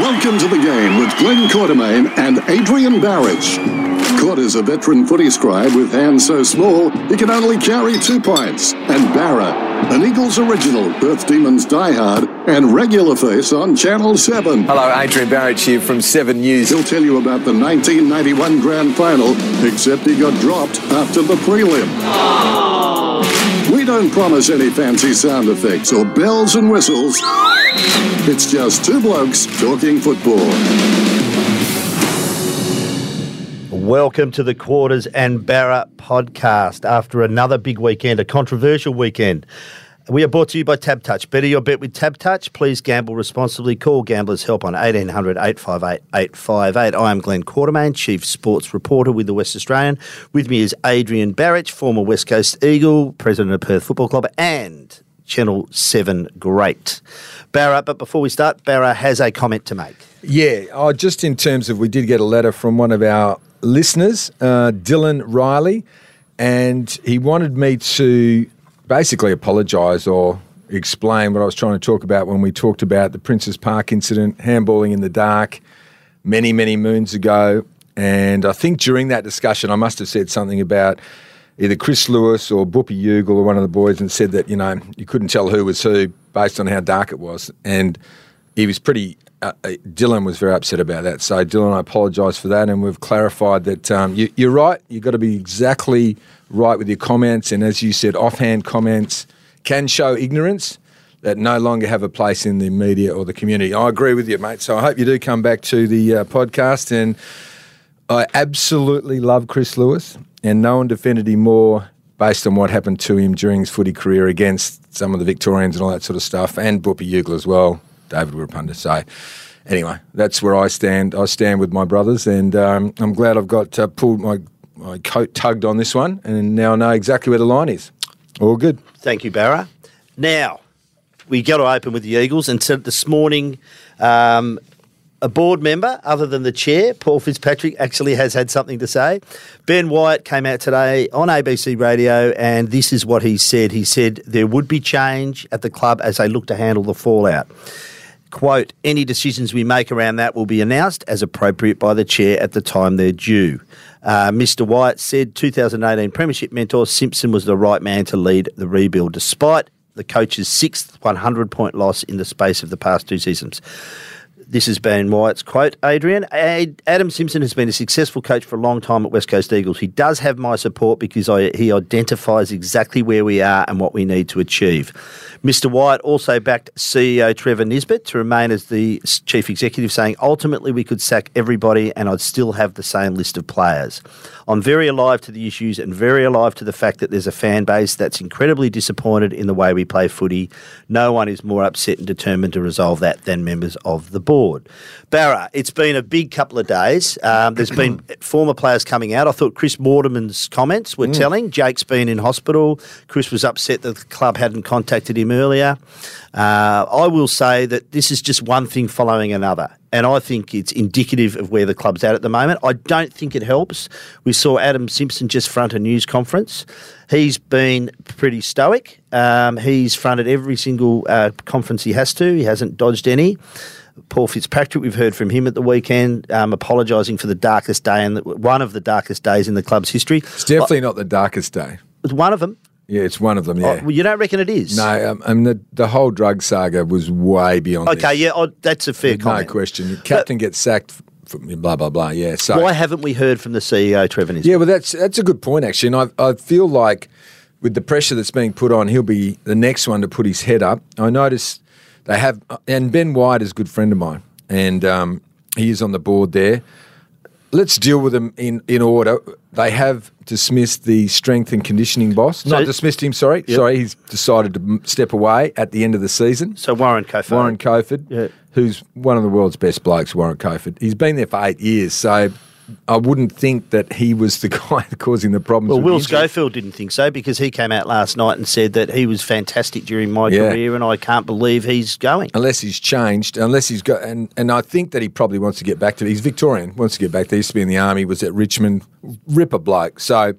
Welcome to the game with Glenn Quartermain and Adrian Barich. Court is a veteran footy scribe with hands so small he can only carry two pints. And Barra, an Eagles original, Perth Demons diehard, and regular face on Channel 7. Hello, Adrian Barich here from 7 News. He'll tell you about the 1991 Grand Final, except he got dropped after the prelim. Oh. We don't promise any fancy sound effects or bells and whistles. It's just two blokes talking football. Welcome to the Quarters and Barra podcast after another big weekend, a controversial weekend. We are brought to you by TABtouch. Better your bet with TABtouch. Please gamble responsibly. Call Gamblers Help on 1800 858 858. I am Glenn Quartermain, Chief Sports Reporter with the West Australian. With me is Adrian Barich, former West Coast Eagle, President of Perth Football Club, and Channel 7 great. Barra, but before we start, Barra has a comment to make. Yeah, oh, just in terms of we did get a letter from one of our listeners, uh, Dylan Riley, and he wanted me to basically apologise or explain what I was trying to talk about when we talked about the Princes Park incident, handballing in the dark, many, many moons ago. And I think during that discussion, I must have said something about either Chris Lewis or Boopy Ugle or one of the boys and said that, you know, you couldn't tell who was who based on how dark it was. And he was pretty, uh, uh Dylan was very upset about that. So, Dylan, I apologise for that. And we've clarified that um, you, you're right. You've got to be exactly right with your comments. And as you said, offhand comments can show ignorance that no longer have a place in the media or the community. I agree with you, mate. So I hope you do come back to the uh, podcast. And I absolutely love Chris Lewis, and no one defended him more based on what happened to him during his footy career against some of the Victorians and all that sort of stuff, and Boopy Ugle as well, David Wirrpanda. So anyway, that's where I stand. I stand with my brothers, and um, I'm glad I've got uh, pulled my, my coat tugged on this one, and now I know exactly where the line is. All good. Thank you, Barra. Now, we got to open with the Eagles, and said this morning, um, a board member, other than the chair, Paul Fitzpatrick, actually has had something to say. Ben Wyatt came out today on ABC Radio, and this is what he said. He said there would be change at the club as they look to handle the fallout. Quote, any decisions we make around that will be announced as appropriate by the chair at the time they're due. Uh, Mr. Wyatt said 2018 Premiership mentor Simpson was the right man to lead the rebuild, despite the coach's sixth 100 point loss in the space of the past two seasons. This has been Wyatt's quote, Adrian. Adam Simpson has been a successful coach for a long time at West Coast Eagles. He does have my support because I, he identifies exactly where we are and what we need to achieve. Mr. Wyatt also backed CEO Trevor Nisbet to remain as the chief executive, saying ultimately we could sack everybody and I'd still have the same list of players. I'm very alive to the issues and very alive to the fact that there's a fan base that's incredibly disappointed in the way we play footy. No one is more upset and determined to resolve that than members of the board. Barra, it's been a big couple of days. Um, there's been former players coming out. I thought Chris Waterman's comments were mm. telling. Jake's been in hospital. Chris was upset that the club hadn't contacted him earlier. Uh, I will say that this is just one thing following another. And I think it's indicative of where the club's at at the moment. I don't think it helps. We saw Adam Simpson just front a news conference. He's been pretty stoic. Um, he's fronted every single uh, conference he has to. He hasn't dodged any. Paul Fitzpatrick, we've heard from him at the weekend, um, apologising for the darkest day and one of the darkest days in the club's history. It's definitely I, not the darkest day. It's one of them. Yeah, it's one of them. Yeah, oh, well, you don't reckon it is? No, um, I mean the, the whole drug saga was way beyond. Okay, this. yeah, oh, that's a fair comment. No question. Captain but, gets sacked. blah blah blah. Yeah. So why haven't we heard from the CEO, Trevor? Yeah, well, that's that's a good point actually, and I I feel like with the pressure that's being put on, he'll be the next one to put his head up. I notice they have, and Ben Wyatt is a good friend of mine, and um, he is on the board there let's deal with them in, in order. They have dismissed the strength and conditioning boss. So, Not dismissed him, sorry. Yep. Sorry, he's decided to step away at the end of the season. So Warren Kofoed. Warren Kofoed, yeah. who's one of the world's best blokes, Warren Kofoed. He's been there for eight years, so I wouldn't think that he was the guy causing the problems. Well, Will. Schofield didn't think so because he came out last night and said that he was fantastic during my yeah. career, and I can't believe he's going. Unless he's changed, unless he's got, and, and I think that he probably wants to get back to. He's Victorian, wants to get back. There used to be in the army, was at Richmond, ripper bloke. So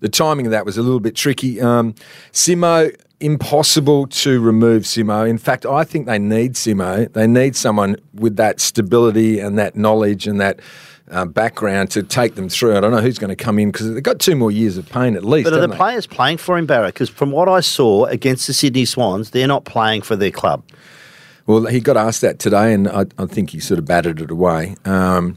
the timing of that was a little bit tricky. Um, Simo impossible to remove Simo. In fact, I think they need Simo. They need someone with that stability and that knowledge and that uh, background to take them through. I don't know who's going to come in because they've got two more years of pain at least. But are the they? players playing for him, Barra? Because from what I saw against the Sydney Swans, they're not playing for their club. Well, he got asked that today, and I, I think he sort of batted it away. Um,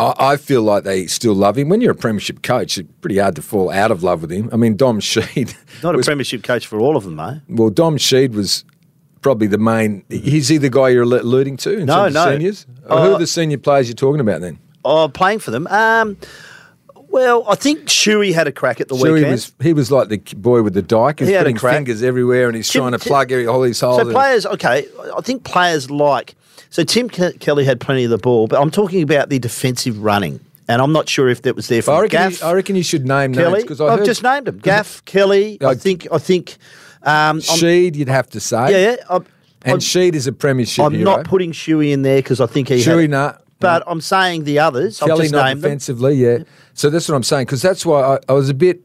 I, I feel like they still love him. When you're a premiership coach, it's pretty hard to fall out of love with him. I mean, Dom Sheed. Not a premiership coach for all of them, though. Well, Dom Sheed was probably the main. He's he the guy you're alluding to in No, terms of no. seniors? Uh, Who are the senior players you're talking about then? Oh, playing for them. Um, well, I think Shuey had a crack at the he weekend. was he was like the boy with the dyke. He's He putting fingers everywhere, and he's Tim- trying to Tim- plug every, all these holes. So players, okay, I think players like. So Tim Ke- Kelly had plenty of the ball, but I'm talking about the defensive running, and I'm not sure if that was there I reckon, Gaff, you, I reckon you should name names Kelly. because I I've heard just named them. Gaff, Kelly. I I- think. I think. Um, Sheed. You'd have to say, yeah, yeah. I'm, and I'm, Sheed is a premiership I'm hero. not putting Shuey in there because I think he. Shuey, had, nah. But I'm saying the others. I've Kelly just not named them. defensively, yeah. So that's what I'm saying because that's why I, I was a bit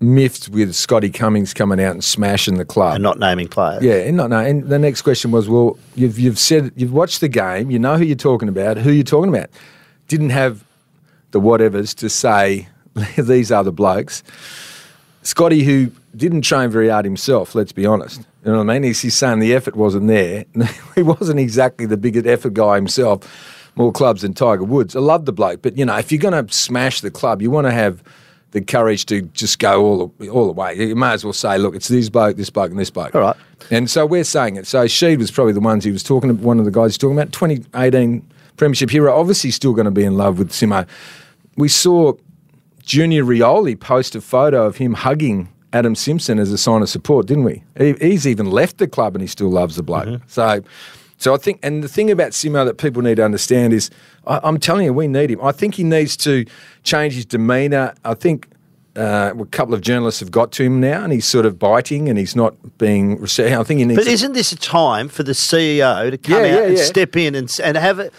miffed with Scotty Cummings coming out and smashing the club. and not naming players. Yeah, and no, no. And the next question was, well, you've you've said you've watched the game, you know who you're talking about, who you're talking about. Didn't have the whatevers to say these are the blokes. Scotty, who didn't train very hard himself, let's be honest. You know what I mean? He's, he's saying the effort wasn't there. he wasn't exactly the biggest effort guy himself. More clubs than Tiger Woods. I love the bloke, but you know, if you're going to smash the club, you want to have the courage to just go all the, all the way. You may as well say, look, it's this bloke, this bloke, and this bloke. All right. And so we're saying it. So Sheed was probably the ones he was talking. To one of the guys he's talking about. 2018 Premiership hero. Obviously, still going to be in love with Simo. We saw Junior Rioli post a photo of him hugging Adam Simpson as a sign of support, didn't we? He, he's even left the club and he still loves the bloke. Mm-hmm. So, so I think, and the thing about Simo that people need to understand is, I, I'm telling you, we need him. I think he needs to change his demeanour. I think uh, a couple of journalists have got to him now, and he's sort of biting, and he's not being. I think he needs. But to- isn't this a time for the CEO to come Yeah, out yeah, and yeah. step in and, and have it,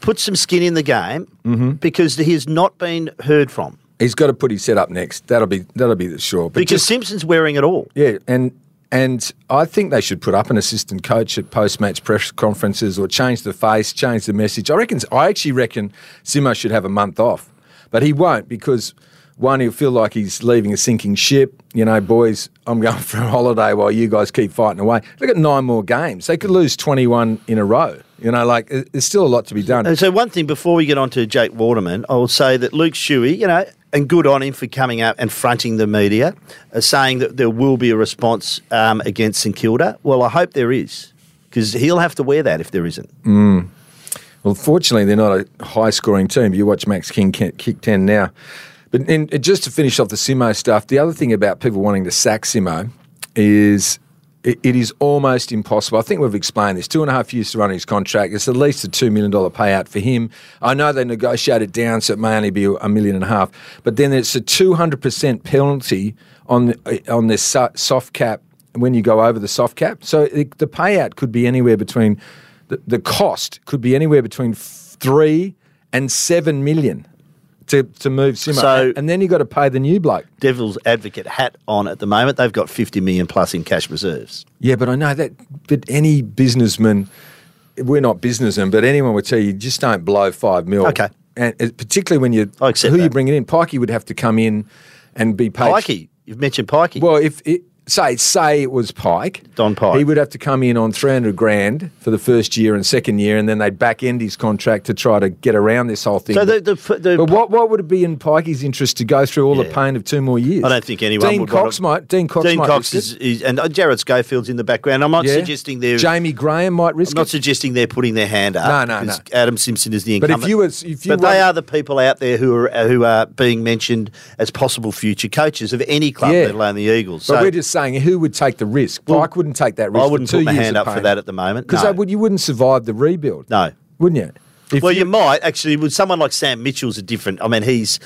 put some skin in the game Mm-hmm. because he has not been heard from he's got to put his set up next. That'll be that'll be the sure. But because just- Simpson's wearing it all. Yeah, and and I think they should put up an assistant coach at post match press conferences or change the face, change the message. I reckon I actually reckon Simo should have a month off, but he won't because one he'll feel like he's leaving a sinking ship. You know, boys, I'm going for a holiday while you guys keep fighting away. Look at nine more games; they could lose 21 in a row. You know, like there's still a lot to be done. And so, one thing before we get on to Jake Waterman, I will say that Luke Shuey, you know, and good on him for coming out and fronting the media, uh, saying that there will be a response um, against St Kilda. Well, I hope there is because he'll have to wear that if there isn't. Well, fortunately, they're not a high scoring team. You watch Max King kick 10 now. But and just to finish off the Simo stuff, the other thing about people wanting to sack Simo is it, it is almost impossible. I think we've explained this. Two and a half years to run his contract. It's at least a $2 million payout for him. I know they negotiated down, so it may only be a million and a half. But then it's a 200% penalty on, on this soft cap when you go over the soft cap. So it, the payout could be anywhere between the, the cost could be anywhere between three and seven million to, to move Simo. So- and, then you've got to pay the new bloke. Devil's advocate hat on at the moment. They've got 50 million plus in cash reserves. Yeah, but I know that. But any businessman, we're not businessmen, but anyone would tell you, just don't blow five mil. Okay. and uh, particularly when you I accept who you that. bringing in. Pikey would have to come in and be paid. Pikey, you've mentioned Pikey. Well, if it, say say it was Pyke, Don Pyke. he would have to come in on three hundred grand for the first year and second year, and then they'd back end his contract to try to get around this whole thing. so the, the, the, but what what would it be in Pikey's interest to go through all the pain of two more years? I don't think anyone Dean would Cox might. Dean Cox might. Dean might Cox is, is and Jarrad Schofield's in the background. I'm not Yeah. suggesting they're. Jamie Graham might risk I'm not it. suggesting they're putting their hand up. No, no, no. Adam Simpson is the incumbent. But if you was- if you but they are the people out there who are who are being mentioned as possible future coaches of any club, Yeah. let alone the Eagles. But So we're just saying who would take the risk. Well, Pyke wouldn't take that risk. I wouldn't put my hand up for that at the moment. because No. would, you wouldn't survive the rebuild. no. wouldn't you? If well, you, might actually. With someone like Sam Mitchell's a different. I mean, he's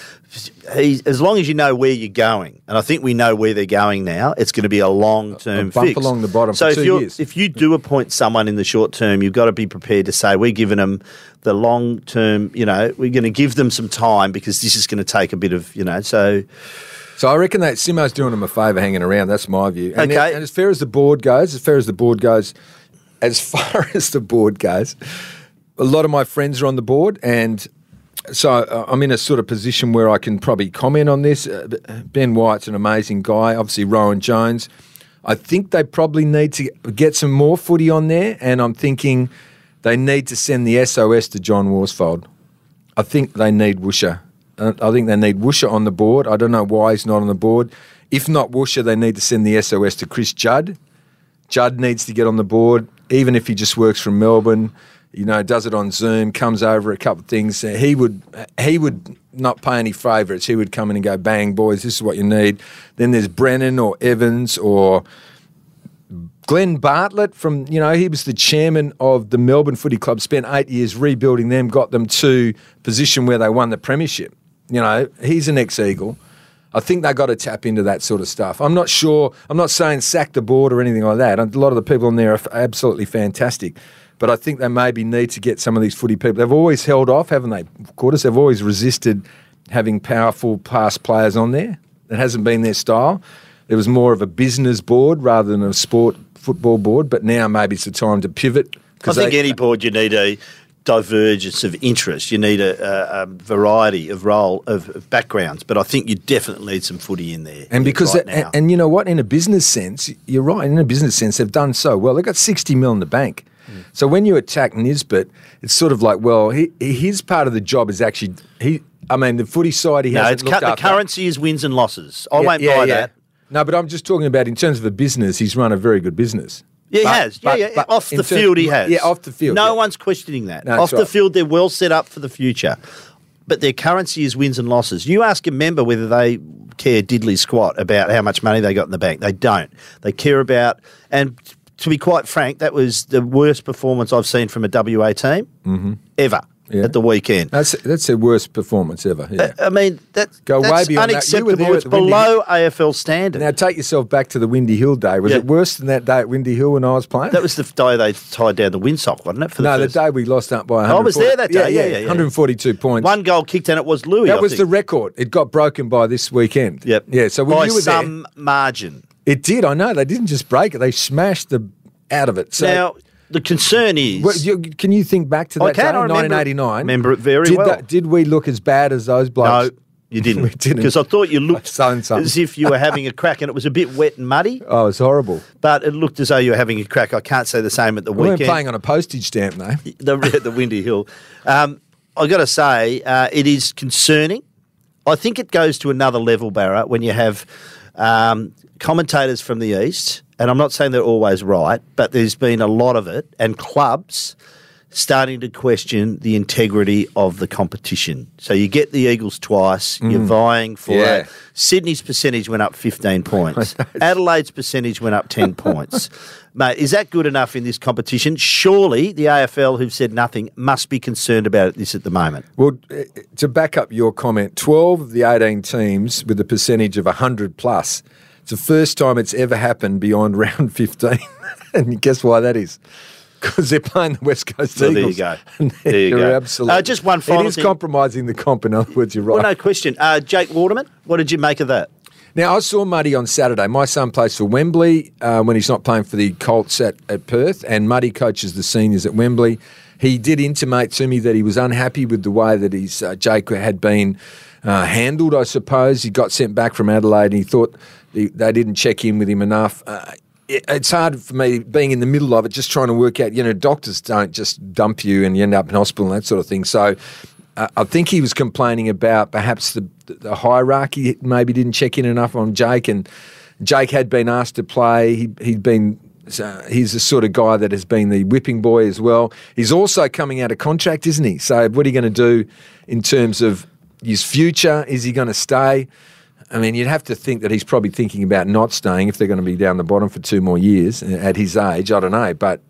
he's as long as you know where you're going, and I think we know where they're going now. It's going to be a long term bump fix along the bottom So if you if you do appoint someone in the short term, you've got to be prepared to say we're giving them the long term. You know, we're going to give them some time because this is going to take a bit of you know. So So I reckon that Simo's doing him a favour hanging around. That's my view. And, Okay. and as far as the board goes, as far as the board goes, as far as the board goes, a lot of my friends are on the board, and so uh, I'm in a sort of position where I can probably comment on this. Uh, ben Wyatt's an amazing guy. Obviously, Rowan Jones. I think they probably need to get some more footy on there, and I'm thinking they need to send the SOS to John Worsfold. I think they need Woosha. I think they need Woosha on the board. I don't know why he's not on the board. If not Woosha, they need to send the SOS to Chris Judd. Judd needs to get on the board, even if he just works from Melbourne. You know, does it on Zoom, comes over a couple of things. Uh, He would he would not pay any favourites. He would come in and go, "Bang, boys, this is what you need." Then there's Brennan or Evans or Glenn Bartlett from, you know, he was the chairman of the Melbourne Footy Club, spent eight years rebuilding them, got them to position where they won the premiership. You know, he's an ex-Eagle. I think they got to tap into that sort of stuff. I'm not sure. I'm not saying sack the board or anything like that. A lot of the people in there are f- absolutely fantastic, but I think they maybe need to get some of these footy people. They've always held off, haven't they? Quarters. They've always resisted having powerful past players on there. It hasn't been their style. There was more of a business board rather than a sport football board. But now maybe it's the time to pivot. I think they- any board you need a divergence of interest. You need a, a, a variety of role of, of backgrounds, but I think you definitely need some footy in there. And because, right and, and you know what, in a business sense, you're right. In a business sense, they've done so well. They've got 60 mil in the bank. Mm. So when you attack Nisbet, it's sort of like, well, he, his part of the job is actually he. I mean, the footy side he no, looked cu- the currency is wins and losses. I Yeah, won't yeah, buy yeah. that. No, but I'm just talking about in terms of a business. He's run a very good business. Yeah, he But- has. Yeah, but- yeah. but off the field, he has. Yeah, off the field. No yeah. one's questioning that. No, off that's the field, they're well set up for the future. But their currency is wins and losses. You ask a member whether they care diddly squat about how much money they got in the bank. They don't. They care about, and to be quite frank, that was the worst performance I've seen from a WA team ever Mm-hmm. Yeah. at the weekend. That's that's their worst performance ever. Yeah. I mean, that, Go way that's that. Were unacceptable. there It's below AFL standard. now take yourself back to the Windy Hill day. Was Yeah. it worse than that day at Windy Hill when I was playing? that was the day they tied down the windsock, wasn't it? For the no, the day we lost up by. Oh, I was there that day. Yeah, yeah, yeah. 142 points. One goal kicked and it was Louis. that I was the record. It got broken by this weekend. Yep. Yeah. So by you were some margin. it did. I know they didn't just break it; they smashed the out of it. So now the concern is Well, you, can you think back to that I can, day, I remember it- 1989? remember it very did well. that- did we look as bad as those blokes? no, you didn't. Didn't. because I thought you looked as if you were having a crack, and it was a bit wet and muddy. Oh, it's horrible. But it looked as though you were having a crack. I can't say the same at the weekend. We weren't playing on a postage stamp, though. the the Windy Hill. Um, I got to say, uh, it is concerning. I think it goes to another level, Barra, when you have um, commentators from the east, and I'm not saying they're always right, but there's been a lot of it, and clubs starting to question the integrity of the competition. So you get the Eagles twice, you're vying for Yeah. it. Sydney's percentage went up 15 points. Adelaide's percentage went up 10 points. Mate, is that good enough in this competition? Surely the AFL, who've said nothing, must be concerned about this at the moment. Well, eh, to back up your comment, 12 of the 18 teams with a percentage of 100 plus. It's the first time it's ever happened beyond round 15. and guess why that is? Because they're playing the West Coast Well, there you go. There you go. Absolutely. Uh, just one final It is thing. compromising the comp, in other words, you're right. Well, no question. Uh, Jake Waterman, what did you make of that? Now, I saw Muddy on Saturday. My son plays for Wembley uh, when he's not playing for the Colts at, at Perth, and Muddy coaches the seniors at Wembley. He did intimate to me that he was unhappy with the way that his uh, Jake had been uh, handled, I suppose. He got sent back from Adelaide and he thought he, they didn't check in with him enough. Uh, it, it's hard for me being in the middle of it, just trying to work out, you know, doctors don't just dump you and you end up in hospital and that sort of thing. So uh, I think he was complaining about perhaps the, the hierarchy maybe didn't check in enough on Jake, and Jake had been asked to play. He, he'd been. Uh, he's the sort of guy that has been the whipping boy as well. He's also coming out of contract, isn't he? So, what are you going to do in terms of his future? Is he going to stay? I mean, you'd have to think that he's probably thinking about not staying if they're going to be down the bottom for two more years at his age. I don't know, but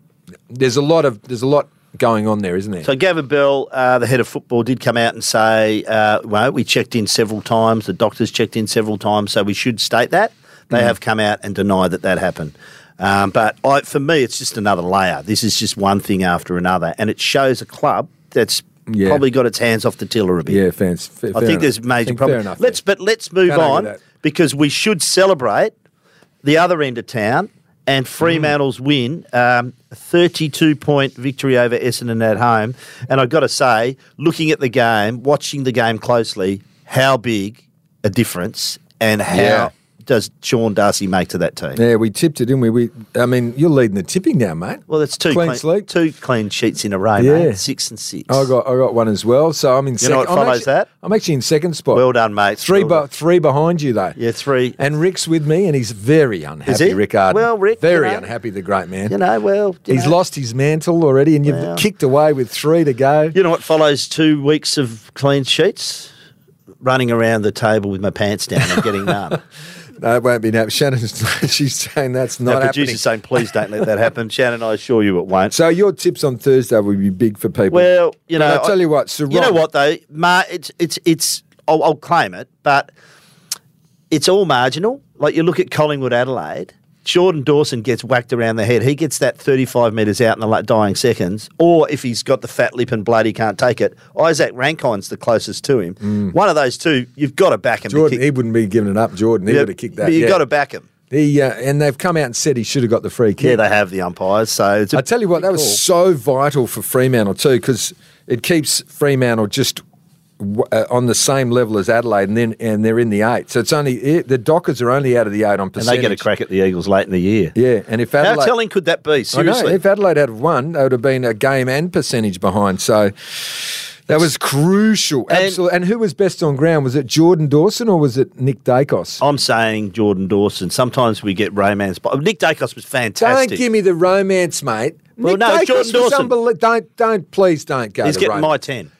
there's a lot of there's a lot going on there, isn't there? So Gavin Bell, uh, the head of football, did come out and say, uh, well, we checked in several times. The doctors checked in several times, so we should state that. They Mm. have come out and denied that that happened. Um, but I, for me, it's just another layer. This is just one thing after another, and it shows a club that's Yeah. probably got its hands off the tiller a bit. yeah, fans. Fair, I think there's major Fair problems. enough Let's, but let's move on because we should celebrate the other end of town and Fremantle's win, um, 32 point victory over Essendon at home. And I've got to say, looking at the game, watching the game closely, how big a difference and how Yeah. Does Sean Darcy make to that team? Yeah, we tipped it, didn't we? We, I mean, you're leading the tipping now, mate. Well, that's two Clean clean, two clean sheets in a row, Yeah. mate. Six and six. I got, I got one as well. So I'm in. You second. know what I'm follows actually- that? I'm actually in second spot. Well done, mate. Three, Well bu- three behind you though. Yeah, three. And Rick's with me, and he's very unhappy. he? Rick Ardon. Well, Rick, very you know, unhappy. The great man. You know, well, you he's know. lost his mantle already, and you've Well. kicked away with three to go. You know what follows two weeks of clean sheets? Running around the table with my pants down and getting none. It won't be now. Shannon's she's saying that's not happening. producer's saying, please don't let that happen. Shannon, I assure you it won't. So your tips on Thursday will be big for people. Well, you know, I'll tell you what, You know what though, Ma, it's it's it's. I'll, I'll claim it, but it's all marginal. Like you look at Collingwood, Adelaide. Jordan Dawson gets whacked around the head. He gets that 35 metres out in the dying seconds. Or if he's got the fat lip and blood, he can't take it. Isaac Rankine's the closest to him. One of those two, you've got to back him. Mm. Jordan, kick- he wouldn't be giving it up. Jordan, he Yeah, would have kicked that. But you've yeah. got to back him. He, uh, and they've come out and said he should have got the free kick. Yeah, they have the umpires. So I tell you what, that was call. so vital for Fremantle too, because it keeps Fremantle just uh, on the same level as Adelaide, and then and they're in the eight. So it's only it, the Dockers are only out of the eight on percentage. and they get a crack at the Eagles late in the year. Yeah, and if How Adelaide, telling could that be? Seriously. know if Adelaide had won, they would have been a game and percentage behind. So. That was crucial, And- absolutely. And who was best on ground? Was it Jordan Dawson or was it Nick Daicos? I'm saying Jordan Dawson. Sometimes we get romance, but Nick Daicos was fantastic. Don't give me the romance, mate. Well, Nick no, Daicos Jordan Dawson. unbelie- Don't, don't, please don't go. He's getting romance. my ten.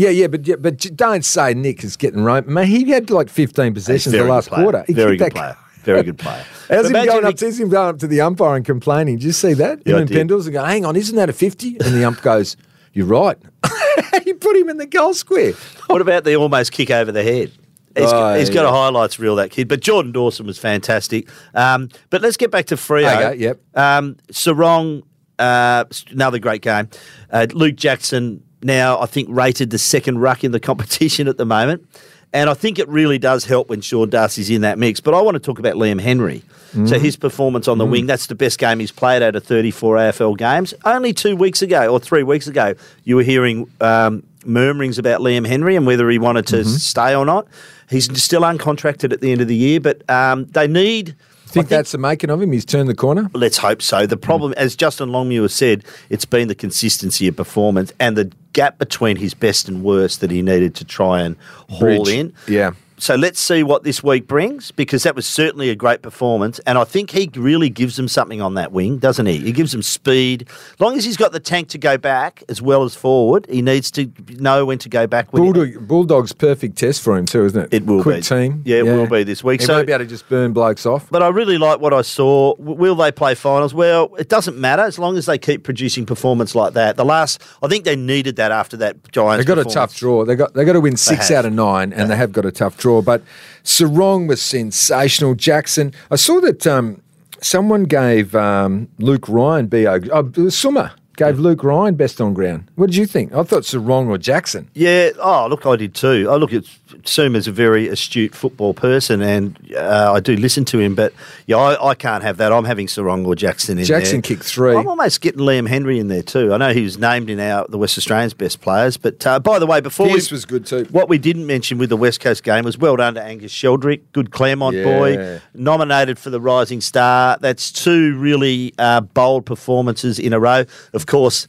Yeah, yeah, but yeah, but don't say Nick is getting right. Man, he had like 15 possessions the last quarter. He Very good player. Very good player. How's him going up? he- him going up to the umpire and complaining? Did you see that? Yeah, him I and. Pendles and go, hang on, isn't that a 50? And the ump goes, you're right. he put him in the goal square. What about the almost kick over the head? He's, Oh, he's got a highlights reel, that kid. But Jordan Dawson was fantastic. Um, but let's get back to Freo. Okay, yep. Um, Serong, uh, another great game. Uh, Luke Jackson, now I think rated the second ruck in the competition at the moment. And I think it really does help when Sean Darcy's in that mix. But I want to talk about Liam Henry. So his performance on the wing, that's the best game he's played out of 34 AFL games. Only two weeks ago or three weeks ago, you were hearing um, murmurings about Liam Henry and whether he wanted to stay or not. He's still uncontracted at the end of the year, but um, they need. I Think that's the making of him? He's turned the corner? Let's hope so. The problem, as Justin Longmuir said, it's been the consistency of performance and the gap between his best and worst that he needed to try and haul Bridge. in. Yeah. So let's see what this week brings because that was certainly a great performance. And I think he really gives them something on that wing, doesn't he? He gives them speed. As long as he's got the tank to go back as well as forward, he needs to know when to go back. Bulldog, Bulldog's perfect test for him too, isn't it? It will Quick be. team. Yeah, it will be this week. He So- won't be able to just burn blokes off. But I really like what I saw. Will they play finals? Well, it doesn't matter as long as they keep producing performance like that. The last, I think they needed that after that Giants. They got a tough draw. They got they got to win six out of nine, and they have got a tough draw. But Serong was sensational. Jackson, I saw that um, someone gave um, Luke Ryan bo. Oh, Summer gave Luke Ryan best on ground. What did you think? I thought Serong or Jackson. Yeah. Oh, look, I did too. I look at Suma's a very astute football person, and uh, I do listen to him. But yeah, I, I can't have that. I'm having Serong or Jackson in there. Jackson there. kicked three. I'm almost getting Liam Henry in there too. I know he was named in our the West Australians' best players. But uh, by the way, before we, was good too. What we didn't mention with the West Coast game was well done to Angus Sheldrick, good Claremont Yeah. boy, nominated for the Rising Star. That's two really uh, bold performances in a row. Of course,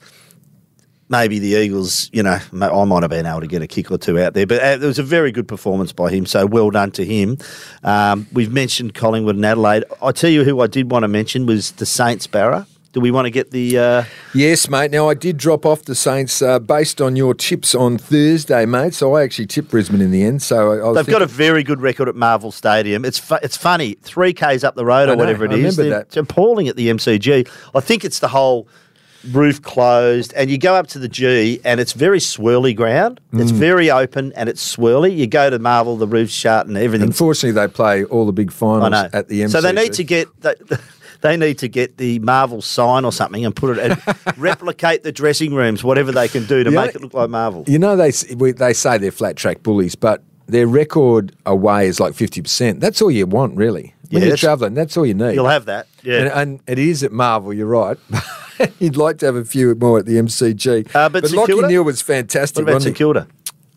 maybe the Eagles, you know, I might have been able to get a kick or two out there, but uh, it was a very good performance by him. So well done to him. Um, we've mentioned Collingwood and Adelaide. I tell you who I did want to mention was the Saints Barra. Do we want to get the? Uh, Yes, mate. Now I did drop off the Saints uh, based on your tips on Thursday, mate. So I actually tipped Brisbane in the end. So I, I was They've got a very good record at Marvel Stadium. It's fu- it's funny, three k's up the road I or know, whatever it I is. remember that. It's appalling at the MCG. I think it's the whole roof closed, and you go up to the G, and it's very swirly ground. Mm. It's very open and it's swirly. You go to Marvel, the roof's shut, and everything. Unfortunately, they play all the big finals know. at the MCG. So they need to get. They, they need to get the Marvel sign or something and put it and replicate the dressing rooms, whatever they can do to Yeah. make it look like Marvel. You know, they we, they say they're flat track bullies, but their record away is like fifty percent. That's all you want, really. When Yeah, you're travelling, that's all you need. You'll have that. Yeah. And, and it is at Marvel. You're right. You'd like to have a few more at the MCG. Uh, but St Lachie? Neale was fantastic. what about St? Kilda?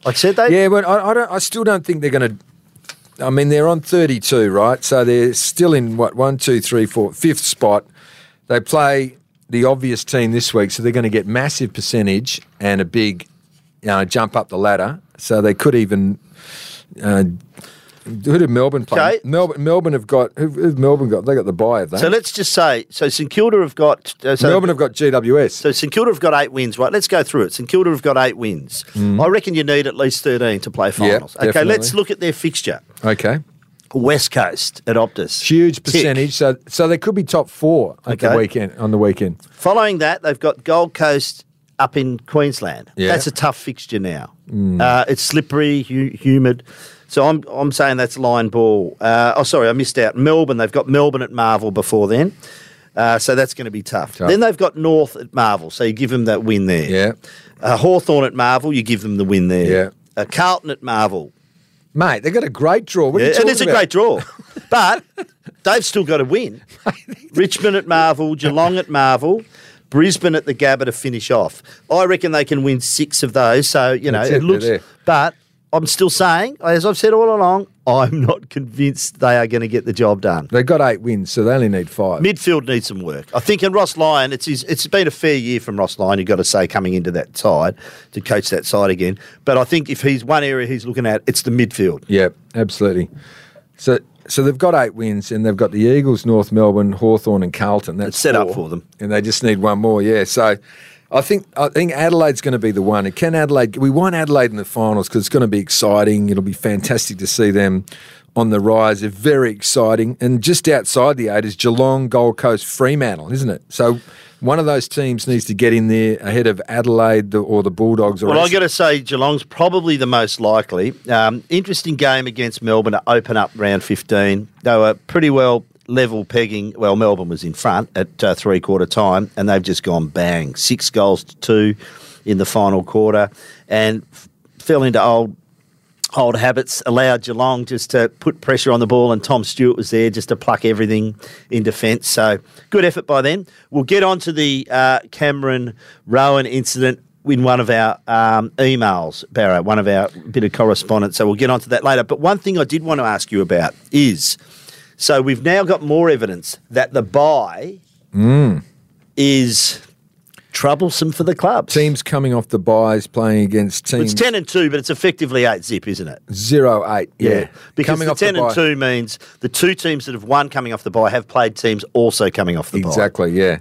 Like I said, they Yeah, but I, I don't. I still don't think they're going to. I mean, they're on 32, right? So they're still in what one, two, three, four, fifth spot. They play the obvious team this week, so they're going to get massive percentage and a big, you know, jump up the ladder. So they could even. Uh, who did Melbourne play? Okay. Melbourne, Melbourne have got. Who, who've Melbourne got? They got the buy, have they? So let's just say, so St Kilda have got. Uh, so Melbourne have got GWS. So St Kilda have got eight wins, right? Let's go through it. St Kilda have got eight wins. I reckon you need at least 13 to play finals. okay, Mm. definitely. let's look at their fixture. okay. West Coast at Optus. Huge Tick. percentage. So so they could be top four at the weekend on the weekend. Following that, they've got Gold Coast up in Queensland. Yeah. That's a tough fixture now. Uh, it's slippery, hu- humid. So I'm, I'm saying that's line ball. Uh, oh, sorry, I missed out. Melbourne, they've got Melbourne at Marvel before then. Uh, so that's going to be tough. Then they've got North at Marvel. So you give them that win there. Yeah. Uh, Hawthorn at Marvel, you give them the win there. Yeah. Uh, Carlton at Marvel. Mate, they've got a great draw. What Yeah, talking it's a about? great draw. but they've still got to win. Richmond at Marvel, Geelong at Marvel, Brisbane at the Gabba to finish off. I reckon they can win six of those. So, you know, That's it it, looks. But I'm still saying, as I've said all along, I'm not convinced they are going to get the job done. They've got eight wins, so they only need five. Midfield needs some work. I think, and Ross Lyon, it's his, it's been a fair year from Ross Lyon. You've got to say coming into that side to coach that side again. But I think if he's one area he's looking at, it's the midfield. yeah, absolutely. So so they've got eight wins, and they've got the Eagles, North Melbourne, Hawthorn, and Carlton. That's It's set up for them. and they just need one more. Yeah, so. I think I think Adelaide's going to be the one. And can Adelaide? We want Adelaide in the finals because it's going to be exciting. It'll be fantastic to see them on the rise. They're very exciting. And just outside the eight is Geelong, Gold Coast, Fremantle, isn't it? So one of those teams needs to get in there ahead of Adelaide or the Bulldogs. Or Well, I've got to say Geelong's probably the most likely. Um, interesting game against Melbourne to open up round 15. They were pretty well level pegging. Well, Melbourne was in front at uh, three quarter time, and they've just gone bang. Six goals to two in the final quarter, and f- fell into old. Old habits allowed Geelong just to put pressure on the ball, and Tom Stewart was there just to pluck everything in defence. So good effort by them. We'll get on to the uh, Cameron Rowan incident in one of our um, emails, Barra, one of our bit of correspondence. So we'll get on to that later. But one thing I did want to ask you about is so we've now got more evidence that the buy mm. is troublesome for the clubs. teams coming off the buys playing against teams It's 10 and 2, but it's effectively 8 zip, isn't it? zero eight. Yeah, Because coming the off 10 the and 2 means the two teams that have won coming off the buy have played teams also coming off the buy. Exactly. Yeah.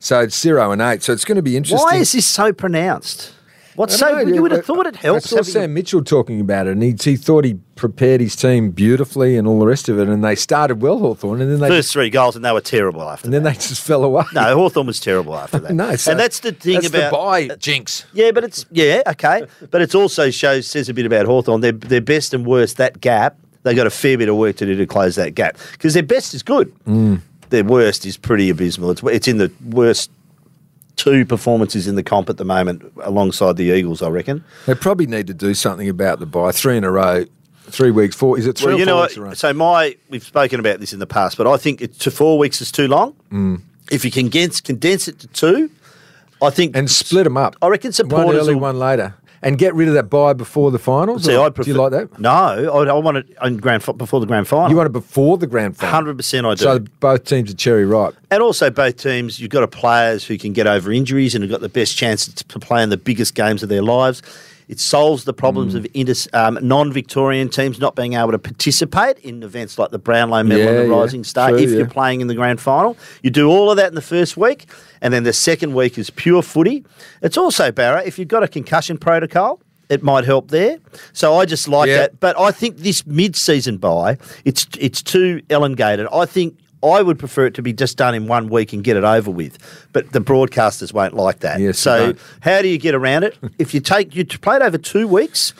So it's zero and eight. So it's going to be interesting. Why is this so pronounced? What's so? know, you would have thought it helps. I saw having- Sam Mitchell talking about it, and he, he thought he prepared his team beautifully and all the rest of it, and they started well, Hawthorn, and then they first three goals, and they were terrible after. and then they just fell away. no, Hawthorn was terrible after that. no. So and that's the thing that's about the buy jinx. Yeah, but it's yeah okay, but it's also shows says a bit about Hawthorn. Their their best and worst that gap. They got a fair bit of work to do to close that gap because their best is good. Mm. Their worst is pretty abysmal. It's it's in the worst two performances in the comp at the moment, alongside the Eagles. I reckon. They probably need to do something about the buy. Three in a row, three weeks, four. Is it three Well, you know, what, so my we've spoken about this in the past, but I think it, to four weeks is too long. Mm. If you can condense, condense it to two, I think and split them up. I reckon one early, will- one later, and get rid of that buy before the finals. See, I do prefer, you like that? No, I, I want it grand before the grand final. You want it before the grand final. hundred percent. I do. So both teams are cherry ripe. and also, both teams, you've got a players who can get over injuries and have got the best chance to play in the biggest games of their lives. It solves the problems Mm. of inter- um, non-Victorian teams not being able to participate in events like the Brownlow Medal and the yeah. Rising Star True, if yeah. you're playing in the grand final. You do all of that in the first week, and then the second week is pure footy. It's also, Barra, if you've got a concussion protocol, it might help there. So I just like Yeah. that. But I think this mid-season buy, it's it's too elongated. I think I would prefer it to be just done in one week and get it over with. But the broadcasters won't like that. Yes, so how do you get around it? if you take you play it over two weeks,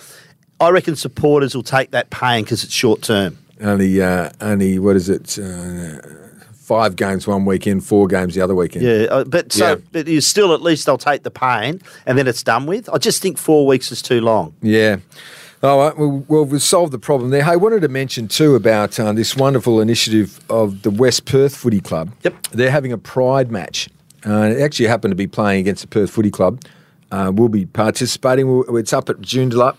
I reckon supporters will take that pain because it's short term. Only, uh, only what is it? Uh, five games one weekend, four games the other weekend. Yeah, uh, but so Yeah. but you still at least they'll take the pain and then it's done with. I just think four weeks is too long. Yeah. All right. Well, well, we've solved the problem there. Hey, I wanted to mention too about uh, this wonderful initiative of the West Perth Footy Club. Yep. They're having a pride match. Uh, it actually happened to be playing against the Perth Footy Club. Uh, we'll be participating. We'll, it's up at Joondalup.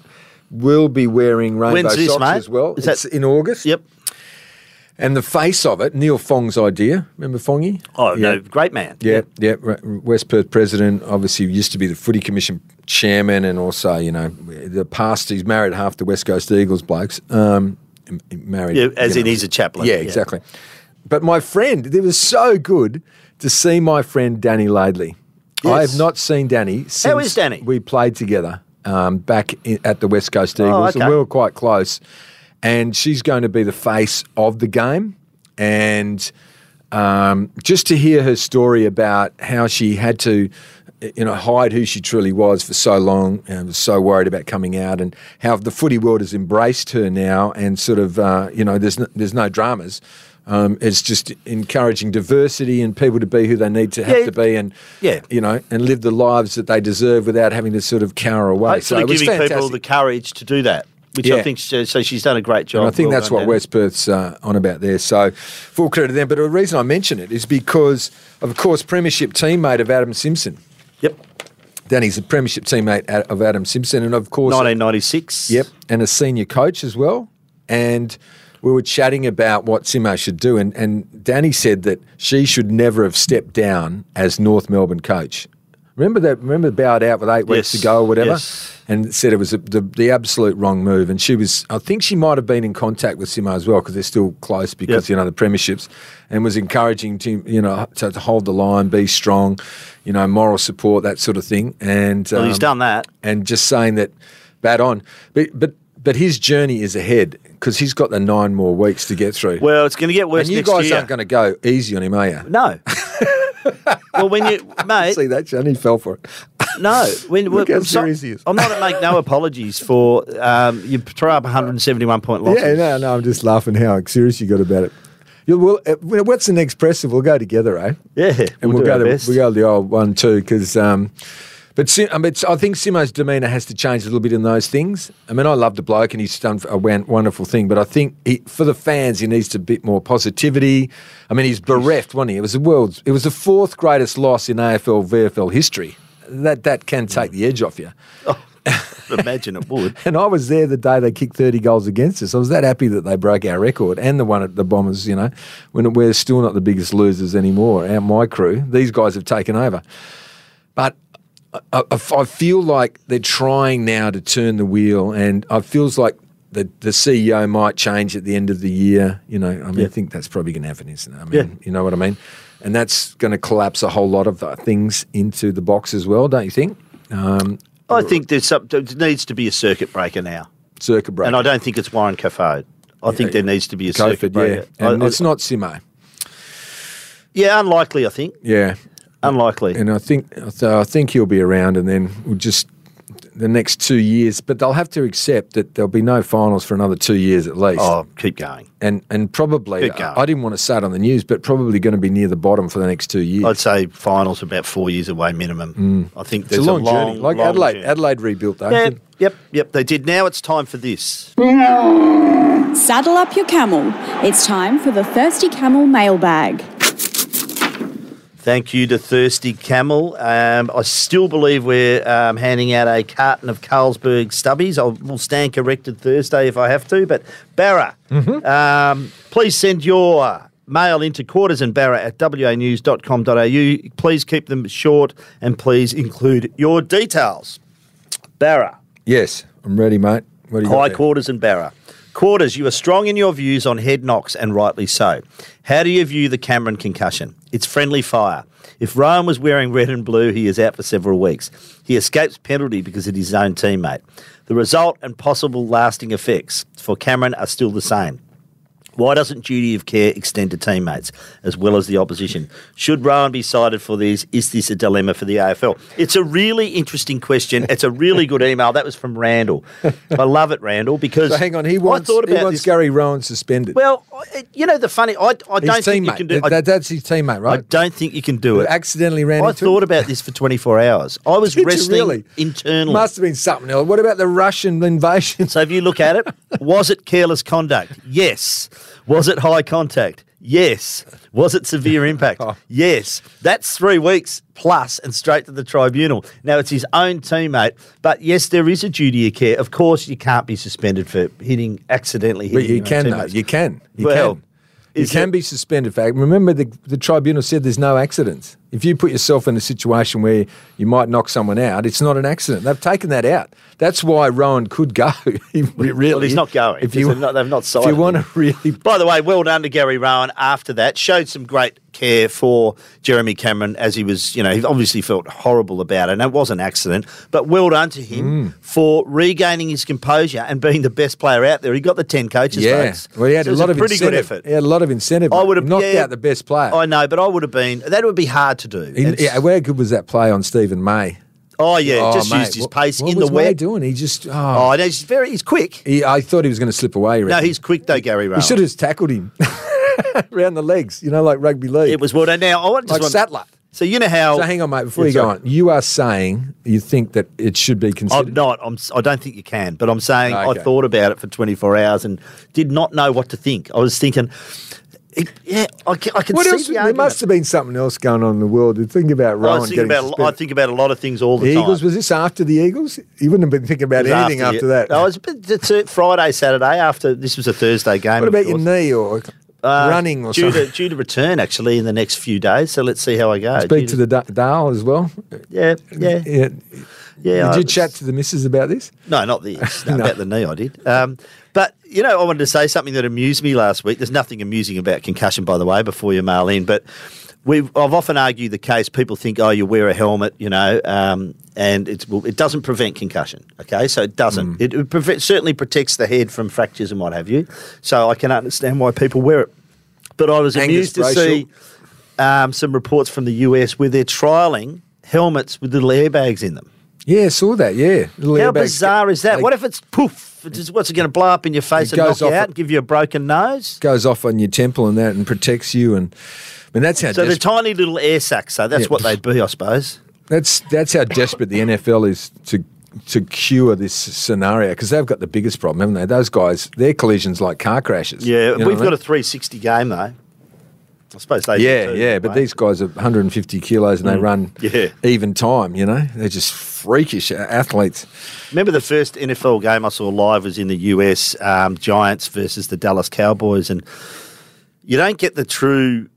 We'll be wearing rainbow When's this, socks mate? as well. Is it's that- in August. Yep. And the face of it, Neil Fong's idea. Remember Fongy? Oh Yeah. no, great man. Yeah, yeah. Ra- West Perth president, obviously used to be the Footy Commission chairman, and also you know the past. He's married half the West Coast Eagles blokes. Um, married, Yeah, as you in he's a chaplain. Yeah, Yeah. exactly. But my friend, it was so good to see my friend Dani Laidley. I have not seen Dani since How is Dani? we played together um, back in, at the West Coast Eagles, Oh, okay. and we were quite close. And she's going to be the face of the game, and um, just to hear her story about how she had to, you know, hide who she truly was for so long, and was so worried about coming out, and how the footy world has embraced her now, and sort of, uh, you know, there's no, there's no dramas. Um, it's just encouraging diversity and people to be who they need to have Yeah. to be, and Yeah. you know, and live the lives that they deserve without having to sort of cower away. Hopefully, was giving people the courage to do that, which I think so. so She's done a great job. And I think Well that's what. West Perth's uh, on about there. So full credit to them. But the reason I mention it is because, of course, Premiership teammate of Adam Simpson. Yep. Dani's a Premiership teammate of Adam Simpson, and of course, 1996. Yep, and a senior coach as well. And we were chatting about what Simo should do, and, and Dani said that she should never have stepped down as North Melbourne coach. Remember that? Remember bowed out with eight weeks Yes, to go or whatever, yes. And said it was a, the the absolute wrong move. And she was, I think she might have been in contact with Simo as well because they're still close because Yep. you know the premierships, and was encouraging to you know to, to hold the line, be strong, you know, moral support, that sort of thing. And Well, he's um, done that. and just saying that bad on. But but but his journey is ahead because he's got the nine more weeks to get through. Well, it's going to get worse and you guys year. aren't going to go easy on him, are you? No. well, when you, mate, See that, John? He fell for it. no. When, Look how I'm so- serious he is. I'm not to make no apologies for um, you throw up 171 point losses. Yeah, no, no. I'm just laughing how serious you got about it. You, well, uh, what's the next press? We'll go together, eh? Yeah, and we'll we'll, go to best. we'll go to the old one too because. Um, but Sim, I, mean, I think Simo's demeanour has to change a little bit in those things. I mean, I love the bloke and he's done a wonderful thing, but I think he, for the fans, he needs a bit more positivity. I mean, he's bereft, wasn't he? It was the world's, it was the fourth greatest loss in AFL VFL history. That that can take the edge off you. Oh, imagine it would. And I was there the day they kicked 30 goals against us. I was that happy that they broke our record and the one at the Bombers, you know, when we're still not the biggest losers anymore. Our, my crew, these guys have taken over. But I, I, I feel like they're trying now to turn the wheel, and I feels like the, the CEO might change at the end of the year. You know, I mean, Yeah. I think that's probably going to happen, isn't it? I mean, Yeah. you know what I mean? And that's going to collapse a whole lot of uh, things into the box as well, don't you think? Um, I think there's some, there needs to be a circuit breaker now. circuit breaker. And I don't think it's Warren Kofoed. I think there needs to be a circuit breaker. yeah. And I- I- it's not Simo. yeah, unlikely, I think. Yeah. Unlikely. And I think so I think he'll be around and then we'll just the next two years. But they'll have to accept that there'll be no finals for another two years at least. oh, keep going. And and probably Keep going. I, I didn't want to say it on the news, but probably going to be near the bottom for the next two years. I'd say finals about four years away minimum. I think Mm. it's a there's long, journey. Like long Adelaide, journey. Adelaide rebuilt though. Yep, yep, yep. They did. Now it's time for this. Saddle up your camel. It's time for the Thirsty Camel mailbag. Thank you to Thirsty Camel. Um, I still believe we're um, handing out a carton of Carlsberg stubbies. I will stand corrected Thursday if I have to. But Barra, um, please send your mail into quarters and barra at wanews.com.au. Please keep them short and please include your details. Barra. Yes, I'm ready, mate. What do you Hi quarters and Barra. Quarters, you are strong in your views on head knocks, and rightly so. How do you view the Cameron concussion? It's friendly fire. If Rowan was wearing red and blue, he is out for several weeks. He escapes penalty because of his own teammate. The result and possible lasting effects for Cameron are still the same. Why doesn't duty of care extend to teammates as well as the opposition? Should Rowan be cited for this? Is this a dilemma for the AFL? It's a really interesting question. It's a really good email. That was from Randall. I love it, Randall, because So hang on, he wants, I thought he about wants this. Gary Rowan suspended. Well, you know the funny. I, I don't think you can do. That- I, that- that's his teammate, right? I don't think you can do it. accidentally ran I thought him? about this for 24 hours. I was Did you wrestling really? internally. Must have been something else. What about the Russian invasion? So if you look at it, was it careless conduct? Yes. Was it high contact? Yes. Was it severe impact? Oh. Yes. That's three weeks plus and straight to the tribunal. Now it's his own teammate, but yes, there is a duty of care. Of course, you can't be suspended for hitting accidentally hitting. But you can, though. You can. You Well, can. You can it- be suspended for Remember, the, the tribunal said there's no accidents. If you put yourself in a situation where you might knock someone out, it's not an accident. They've taken that out. That's why Rohan could go. He really, Well, he's not going. If you They've not- they've not if you want to really, By the way, well done to Gary Rohan after that. Showed some great care for Jeremy Cameron as he was, you know, he obviously felt horrible about it. And it was an accident, but well done to him Mm. for regaining his composure and being the best player out there. He got the 10 coaches yeah. votes. Well, he had So a lot of pretty incentive. good effort. He had a lot of incentive. I would have knocked yeah, out the best player. I know, but I would have been, that would be hard to do. He- It's- yeah, where good was that play on Stephen May? oh, yeah, Oh, just mate, used his pace what in was the May web. doing? He just, oh, Oh, and he's very, he's quick. he, I thought he was going to slip away. No, he's quick though, Gary Rohan. He should have just tackled him around the legs, you know, like rugby league. It was well done. Now, I want to like Sattler. So you know how. So hang on, mate. Before you go on, you are saying you think that it should be considered. I'm not. I'm. I don't think you can. But I'm saying Okay. I thought about it for 24 hours and did not know what to think. I was thinking, it, yeah, I can, I can What see else? the There must have been something else going on in the world. You think about I Rowan was thinking getting about. a lo- I think about a lot of things all the, the time. Eagles. Was this after the Eagles? You wouldn't have been thinking about anything after, the- that. No, it was a bit- it's a Friday, Saturday after this was a Thursday game. what about your course. knee or Uh, running or due something? to due to return actually in the next few days. So let's see how I go. Due Speak to the Da- Dale as well. yeah yeah Yeah. Yeah. Did you was- chat to the missus about this? No, not this. No, No. About the knee, I did. Um, but you know, I wanted to say something that amused me last week. There's nothing amusing about concussion, by the way. Before you mail in, but we've I've often argued the case. People think, oh, you wear a helmet, you know, um, and it's well, it doesn't prevent concussion. Okay, so it doesn't. It, it prevent, certainly protects the head from fractures and what have you. So I can understand why people wear it. But I was Angus amused to see um, some reports from the US where they're trialing helmets with little airbags in them. Yeah, saw that. Yeah. Little How airbags. bizarre is that? They- what if it's poof? It's what's it going to blow up in your face and knock you out and give you a broken nose? goes off on your temple and that and protects you and I mean that's how So they're tiny little air sacs. So that's Yeah. what they'd be, I suppose. that's that's how desperate the NFL is to to cure this scenario because they've got the biggest problem, haven't they? Those guys, their collisions like car crashes. Yeah, You know we've what I got a 360 game though. I suppose they. do Yeah, too, yeah, but right? these guys are 150 kilos and they run Mm. Yeah. even time. You know, they're just freakish athletes. Remember the first NFL game I saw live was in the US, um, Giants versus the Dallas Cowboys, and you don't get the true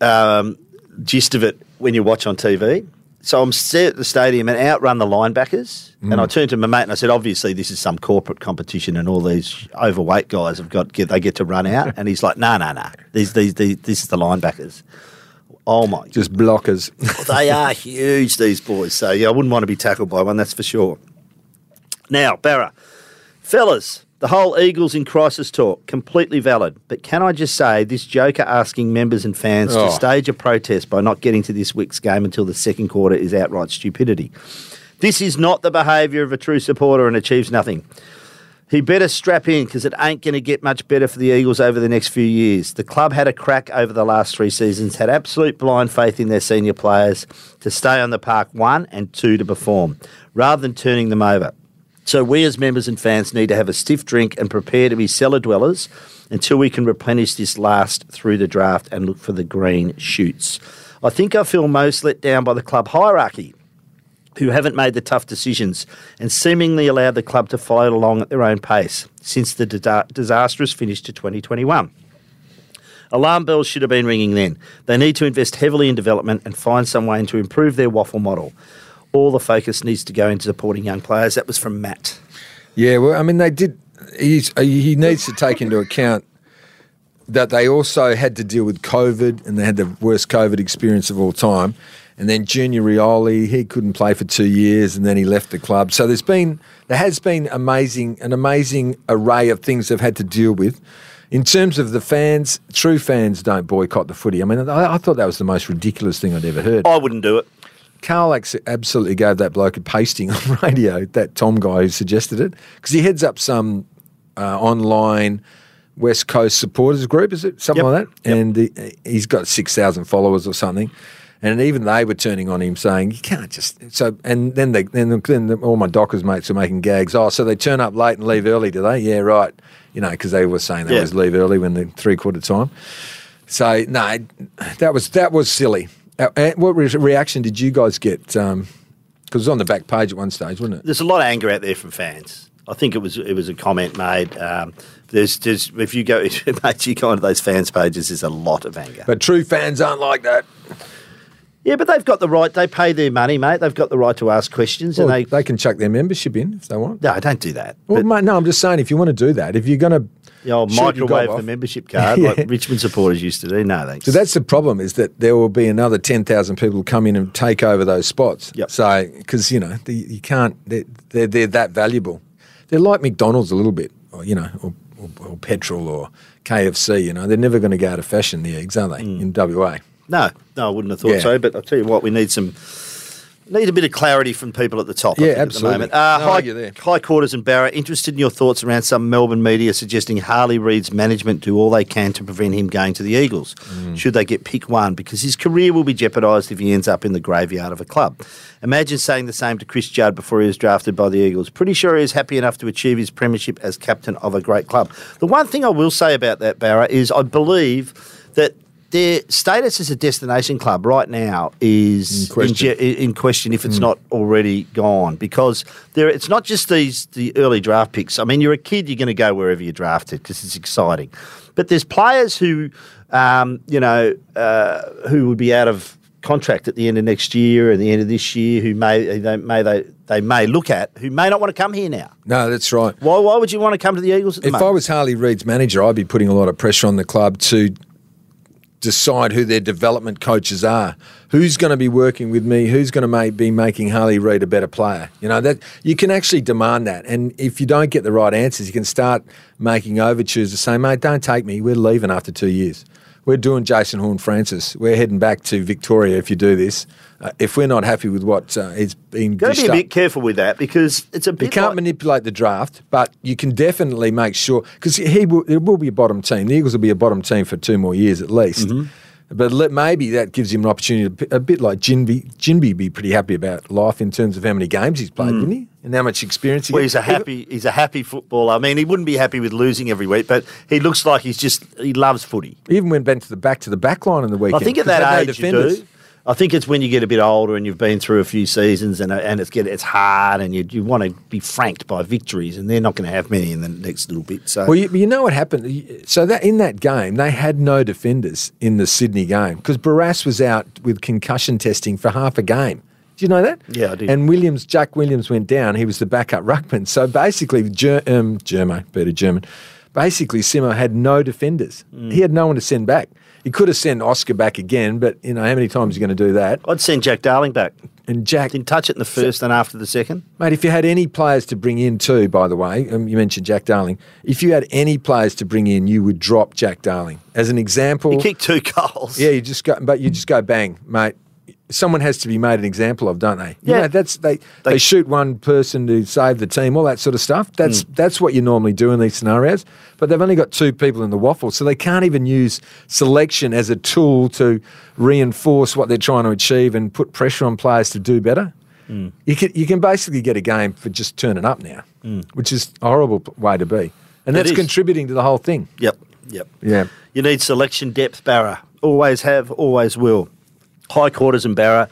um, gist of it when you watch on TV. So I'm set at the stadium and outrun the linebackers, and I mm. turned to my mate and I said, "Obviously, this is some corporate competition, and all these overweight guys have got get they get to run out." And he's like, "No, no, no, these these these this is the linebackers." Oh my Just blockers. they are huge, these boys. So, yeah, I wouldn't want to be tackled by one, that's for sure. Now, Barra, fellas, the whole Eagles in crisis talk, completely valid. But can I just say, this joker asking members and fans Oh. to stage a protest by not getting to this week's game until the second quarter is outright stupidity. This is not the behaviour of a true supporter and achieves nothing. He better strap in because it ain't going to get much better for the Eagles over the next few years. The club had a crack over the last three seasons, had absolute blind faith in their senior players to stay on the park, one, and two, to perform, rather than turning them over. So we as members and fans need to have a stiff drink and prepare to be cellar dwellers until we can replenish this last through the draft and look for the green shoots. I think I feel most let down by the club hierarchy who haven't made the tough decisions and seemingly allowed the club to float along at their own pace since the disa- disastrous finish to 2021. Alarm bells should have been ringing then. They need to invest heavily in development and find some way to improve their WAFL model. All the focus needs to go into supporting young players. That was from Matt. Yeah, well, I mean, they did. He's, uh, he needs to take into account that they also had to deal with COVID and they had the worst COVID experience of all time. And then Junior Rioli, he couldn't play for two years and then he left the club. So there's been, there has been amazing, an amazing array of things they've had to deal with. In terms of the fans, true fans don't boycott the footy. I mean, I, I thought that was the most ridiculous thing I'd ever heard. I wouldn't do it. Carl absolutely gave that bloke a pasting on radio, that Tom guy who suggested it, because he heads up some uh, online West Coast supporters group, is it? Something Yep. like that? Yep. And he, he's got 6,000 followers or something. And even they were turning on him saying, you can't just. So, and then they, then, then the, all my Dockers mates are making gags. Oh, so they turn up late and leave early, do they? Yeah, right. You know, because they were saying they Yeah. always leave early when they're three quarter time. So, no, that was, that was silly. Uh, uh, what re- reaction did you guys get? Because it was on the back page at one stage, wasn't it? There's a lot of anger out there from fans. I think it was it was a comment made. Um, there's, there's if you go mate, you go onto those fans pages, there's a lot of anger. But true fans aren't like that. yeah, but they've got the right. They pay their money, mate. They've got the right to ask questions, Well, and they. they can chuck their membership in if they want. no, I don't do that. Well, But mate, no, I'm just saying if you want to do that, if you're going to the old microwave the membership card, Yeah. like Richmond supporters used to do. No, thanks. So that's the problem is that there will be another 10,000 people come in and take over those spots. Yep. So, because, you know, the, you can't, they're, they're, they're that valuable. They're like McDonald's a little bit, or, you know, or, or, or petrol or KFC, you know. They're never going to go out of fashion, the eggs, are they, Mm. in WA? no, no, I wouldn't have thought Yeah. so. But I'll tell you what, we need some. Need a bit of clarity from people at the top. I Yeah, think, At the moment. Uh, No, high, you're there. hi quarters and Barra interested in your thoughts around some Melbourne media suggesting Harley Reid's management do all they can to prevent him going to the Eagles. Mm. Should they get pick one, because his career will be jeopardised if he ends up in the graveyard of a club. Imagine saying the same to Chris Judd before he was drafted by the Eagles. Pretty sure he is happy enough to achieve his premiership as captain of a great club. The one thing I will say about that Barra is I believe that. Their status as a destination club right now is In question. in, in question if it's not already gone because there it's not just these the early draft picks. I mean, you're a kid, you're going to go wherever you're drafted because it's exciting. But there's players who, um, you know, uh, who would be out of contract at the end of next year and the end of this year who may they may they they may look at who may not want to come here now. No, that's right. Why why would you want to come to the Eagles? At the If I was Harley Reid's manager, I'd be putting a lot of pressure on the club to decide who their development coaches are. Who's going to be working with me? Who's going to make, be making Harley Reid a better player? You know that you can actually demand that, and if you don't get the right answers, you can start making overtures to say, "Mate, don't take me. We're leaving after two years. We're doing Jason Horne-Francis. We're heading back to Victoria if you do this. Uh, if we're not happy with what uh, is being Got to be a up- bit careful with that because it's a you can't like- manipulate the draft, but you can definitely make sure because he will, it will be a bottom team. The Eagles will be a bottom team for two more years at least. Mm-hmm. But let, maybe that gives him an opportunity, to, a bit like Ginbey. Ginbey be pretty happy about life in terms of how many games he's played, wouldn't he? And how much experience he Mm. Well, gets. he's a happy he's a happy footballer. I mean, he wouldn't be happy with losing every week, but he looks like he's just he loves footy. He even went back to the back to the back line in the weekend. I think at that age you do. I think it's when you get a bit older and you've been through a few seasons and and it's get it's hard and you you want to be franked by victories and they're not going to have many in the next little bit. So Well, you, you know what happened. So that in that game, they had no defenders in the Sydney game because Barrass was out with concussion testing for half a game. Do you know that? Yeah, I did. And Williams, Jack Williams went down. He was the backup ruckman. So basically, Ger- um, Germo, better German. Basically, Simo had no defenders. Mm. He had no one to send back. He could have sent Oscar back again, but you know how many times are you going to do that? I'd send Jack Darling back. And Jack, Didn't touch it in the first and after the second. Mate, if you had any players to bring in too, by the way, um, you mentioned Jack Darling. If you had any players to bring in, you would drop Jack Darling. As an example, He kicked two goals. yeah, you just go, but you just go bang, mate. Someone has to be made an example of, don't they? You Yeah. know, that's they, they. They- shoot one person to save the team, all that sort of stuff. That's that's what you normally do in these scenarios. But they've only got two people in the WAFL, so they can't even use selection as a tool to reinforce what they're trying to achieve and put pressure on players to do better. Hmm. You can you can basically get a game for just turning up now, which is a horrible way to be, and that's contributing to the whole thing. Yep. Yep. Yeah. You need selection depth, Barra. Always have, always will. Hi quarters and Barra.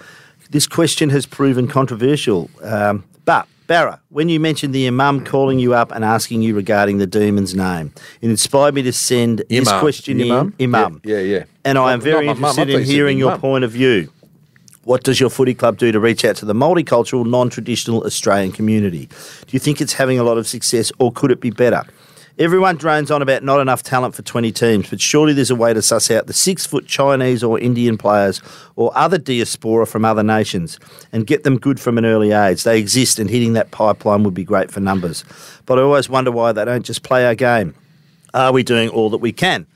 This question has proven controversial. Um, but, Barra, when you mentioned the Imam calling you up and asking you regarding the demon's name, it inspired me to send this Imam. question Imam? in. Imam. Yeah, yeah, yeah. And I am very not my mum. Interested in hearing your point of view. What does your footy club do to reach out to the multicultural, non traditional Australian community? Do you think it's having a lot of success or could it be better? Everyone drones on about not enough talent for 20 teams, but surely there's a way to suss out the six foot Chinese or Indian players or other diaspora from other nations and get them good from an early age. They exist and hitting that pipeline would be great for numbers. But I always wonder why they don't just play our game. Are we doing all that we can?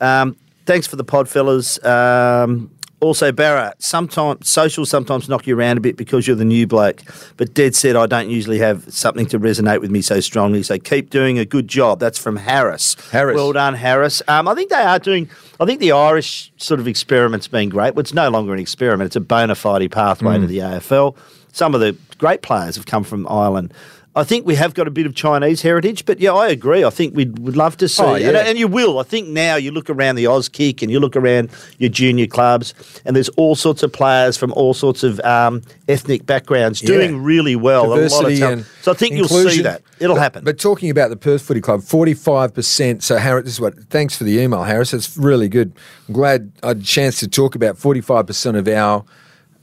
Um, thanks for the pod, fellas. Um, also, Barra, sometimes social sometimes knock you around a bit because you're the new bloke. But Dead said I don't usually have something to resonate with me so strongly. So keep doing a good job. That's from Harris. Harris. Well done, Harris. Um, I think they are doing. I think the Irish sort of experiment's been great. Well, it's no longer an experiment. It's a bona fide pathway Mm. to the AFL. Some of the great players have come from Ireland. I think we have got a bit of Chinese heritage, but yeah, I agree. I think we'd would love to see, Oh, and, yeah. and you will. I think now you look around the Auskick and you look around your junior clubs, and there's all sorts of players from all sorts of um, ethnic backgrounds doing Yeah. really well. a lot of Diversity and so I think you'll see that. It'll But- happen. But talking about the Perth Footy Club, forty-five percent. So Harris, this is what. Thanks for the email, Harris. It's really good. I'm glad I had a chance to talk about forty-five percent of our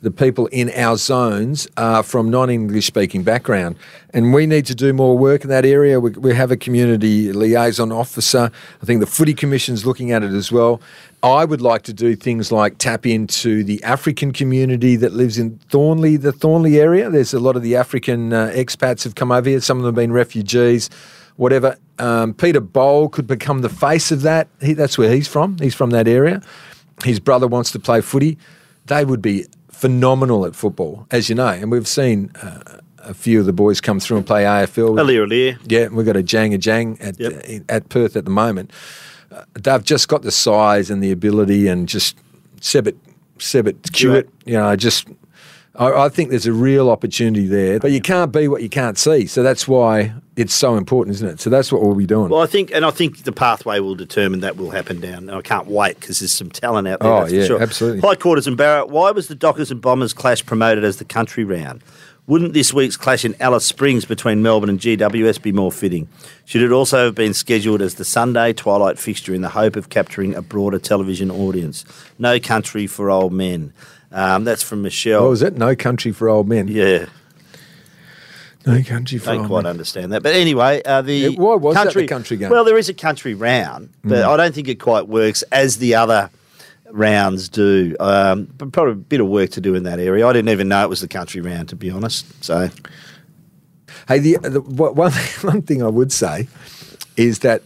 the people in our zones are from non-English speaking background, and we need to do more work in that area. We, we have a community liaison officer. I think the Footy Commission's looking at it as well. I would like to do things like tap into the African community that lives in Thornlie, the Thornlie area. There's a lot of the African uh, expats have come over here. Some of them have been refugees, whatever. Um, Peter Bol could become the face of that. He, that's where he's from. He's from that area. His brother wants to play footy. They would be phenomenal at football, as you know. And we've seen uh, a few of the boys come through and play AFL. Aliir Aliir. Yeah, we've got a Jang a Jang at Yep. uh, at Perth at the moment. Uh, they've just got the size and the ability, and just Sebit Sebit Hewitt. You know, just I, I think there's a real opportunity there. But you can't be what you can't see, so that's why it's so important, isn't it? So that's what we'll be doing. Well, I think, and I think the pathway will determine that will happen down. And I can't wait because there's some talent out there. Oh, yeah, sure. absolutely. Hi quarters and Barra. Why was the Dockers and Bombers clash promoted as the country round? Wouldn't this week's clash in Alice Springs between Melbourne and GWS be more fitting? Should it also have been scheduled as the Sunday twilight fixture in the hope of capturing a broader television audience? No country for old men. Um, that's from Michelle. what was it? No country for old men. Yeah, No country for I don't quite men. understand that. But anyway, uh, the Yeah, why was that the country, country game? Well, there is a country round, but I don't think it quite works as the other rounds do. Um, but probably a bit of work to do in that area. I didn't even know it was the country round, to be honest. So Hey, the, the one one thing I would say is that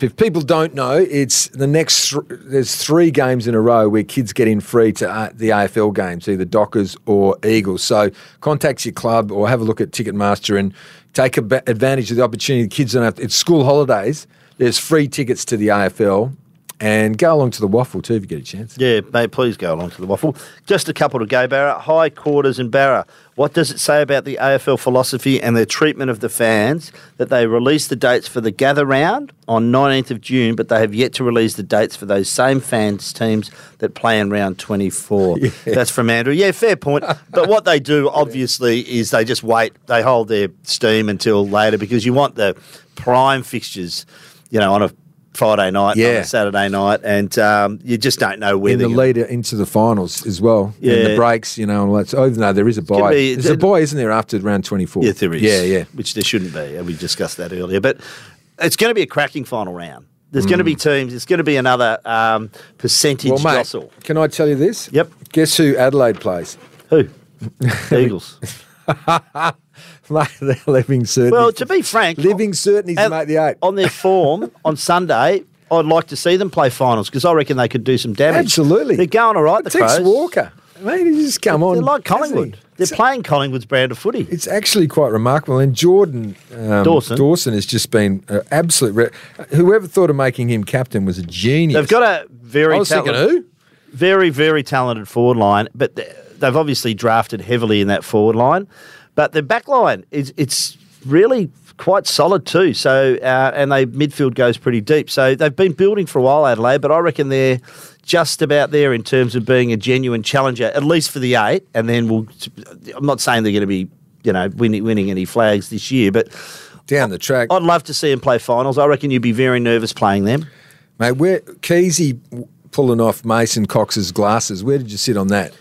if people don't know, it's the next. Th- there's three games in a row where kids get in free to uh, the AFL games, either Dockers or Eagles. So contact your club or have a look at Ticketmaster and take advantage of the opportunity. The kids don't have. It's school holidays. There's free tickets to the AFL. And go along to the WAFL too if you get a chance. yeah, mate, please go along to the WAFL. Just a couple to go, Barra. Hi quarters and Barra. What does it say about the AFL philosophy and their treatment of the fans that they released the dates for the gather round on 19th of June, but they have yet to release the dates for those same fans teams that play in round 24? That's from Andrew. Yeah, fair point. But what they do, obviously, is they just wait. They hold their steam until later because you want the prime fixtures, you know, on a Friday night, Yeah. Saturday night, and um, you just don't know where in the leader into the finals as well. And Yeah. the breaks, you know, and all that. So, even though there is a buy, be- there's a buy, isn't there, after round 24? Yeah, there is. Yeah, yeah. Which there shouldn't be. and We discussed that earlier. But it's going to be a cracking final round. There's going to be teams. It's going to be another um, percentage Mm. Well, mate, jostle. can I tell you this? Yep. Guess who Adelaide plays? Who? Eagles. Mate, they're living certain. Well, to be frank, living certainties make the eight. on their form on Sunday, I'd like to see them play finals because I reckon they could do some damage. Absolutely. They're going all right. The Tex Walker. Mate, he just come on. They're like? Collingwood. They're It's, playing Collingwood's brand of footy. it's actually quite remarkable. And Jordan um, Dawson. Dawson has just been uh, absolute. Re- Whoever thought of making him captain was a genius. They've got a very I was thinking who? very, very talented forward line, but they've obviously drafted heavily in that forward line. But the back line is it's really quite solid too. So uh, and they midfield goes pretty deep. So they've been building for a while, Adelaide, but I reckon they're just about there in terms of being a genuine challenger, at least for the eight. And then we'll. I'm not saying they're going to be you know winning winning any flags this year, but. down the track. I'd love to see them play finals. I reckon you'd be very nervous playing them. Mate, where Keezy pulling off Mason Cox's glasses? Where did you sit on that?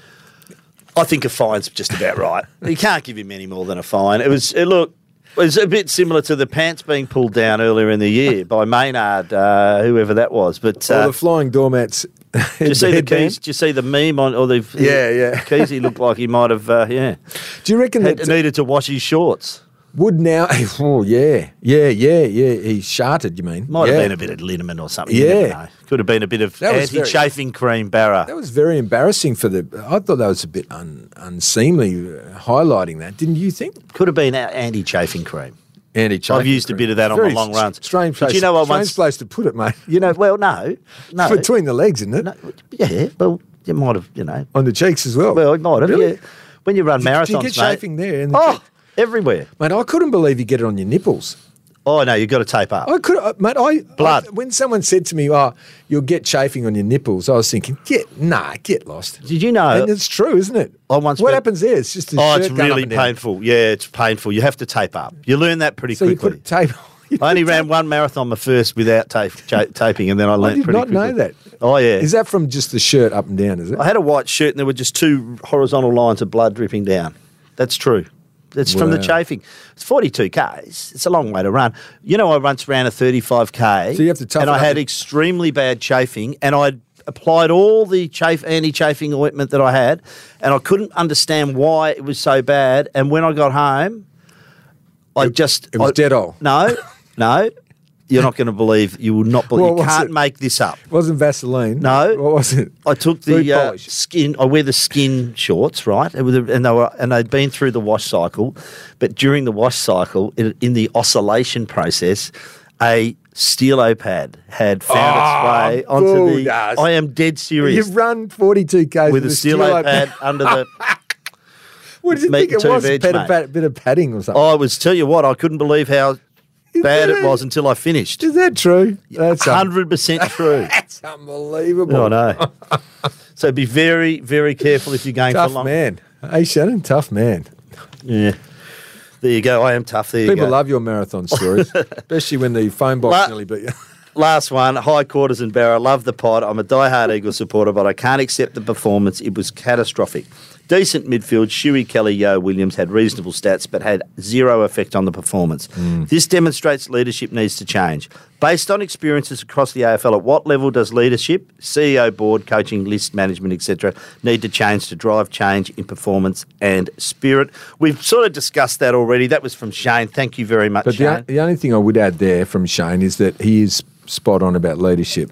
I think a fine's just about right. You can't give him any more than a fine. It was it look it was a bit similar to the pants being pulled down earlier in the year by Maynard, uh, whoever that was. But uh, the flying doormats. do you see the keys? Do you see the meme on? Or the Yeah, yeah. Keysy looked like he might have uh, yeah Do you reckon had, that? needed to wash his shorts. Would now. Oh yeah, yeah, yeah, yeah. He sharted. You mean? Might yeah. have been a bit of liniment or something. Yeah. Could have been a bit of very- anti-chafing cream barra. That was very embarrassing for the. I thought that was a bit un, unseemly, uh, highlighting that. Didn't you think? Could have been anti-chafing cream. Andy, I've used a bit of that on my long runs. Strange But place. you know what, strange once- place to put it, mate. You know, well, no, no, Between the legs, isn't it? no, yeah, well, you might have, you know, On the cheeks as well. well, it might have. Really? Yeah. When you run Do marathons, you get mate, chafing there? In the oh, cheek? Everywhere. mate, I couldn't believe you get it on your nipples. Oh no, you've got to tape up. I could, uh, mate. I Blood. I- when someone said to me, "Oh, you'll get chafing on your nipples," I was thinking, "Get nah, get lost." Did you know? And it's true, isn't it? I once what went- happens there? It's just a Oh, it's really and down. painful. Yeah, it's painful. You have to tape up. You learn that pretty So you quickly. put tape. you I only put ran one marathon my first without tape, cha- taping, and then I learned. Pretty quickly. I did pretty not quickly. know that. Oh yeah. Is that from just the shirt up and down? Is it? I had a white shirt, and there were just two horizontal lines of blood dripping down. That's true. It's from the chafing. It's 42 k's. It's a long way to run. You know, I once ran a 35 k. So you have to And I had the- extremely bad chafing, and I applied all the chafe anti-chafing ointment that I had, and I couldn't understand why it was so bad. And when I got home, I just it was I- all. No, no. You're not going to believe. You will not believe. You can't it? make this up. It wasn't Vaseline. No. What was it? I took the uh, skin. I wear the skin shorts, right? And, and they were, and they'd been through the wash cycle, but during the wash cycle, in, in the oscillation process, a stilo pad had found its way onto the. I am dead serious. You've run 42 k's with a stilo pad under the. What did you think it was? A veg, bit, pad- bit of padding or something? I was tell you what, I couldn't believe how bad that it was until I finished. Is that true? That's Hundred percent true. That's unbelievable. I know. So be very, very careful if you're going Tough for long. man. Hey, Shannon, tough man. Yeah. There you go. I am tough. There you People love your marathon stories, especially when the phone box La- nearly beat you. Last one, hi quarters and Barra. Love the pod. I'm a diehard Eagles supporter, but I can't accept the performance. It was catastrophic. Decent midfield. Shuey, Kelly, Yeo, Williams had reasonable stats, but had zero effect on the performance. Mm. This demonstrates leadership needs to change. Based on experiences across the AFL, at what level does leadership, CEO, board, coaching, list management, etc., need to change to drive change in performance and spirit? We've sort of discussed that already. That was from Shane. Thank you very much, But Shane. the, the only thing I would add there from Shane is that he is spot on about leadership.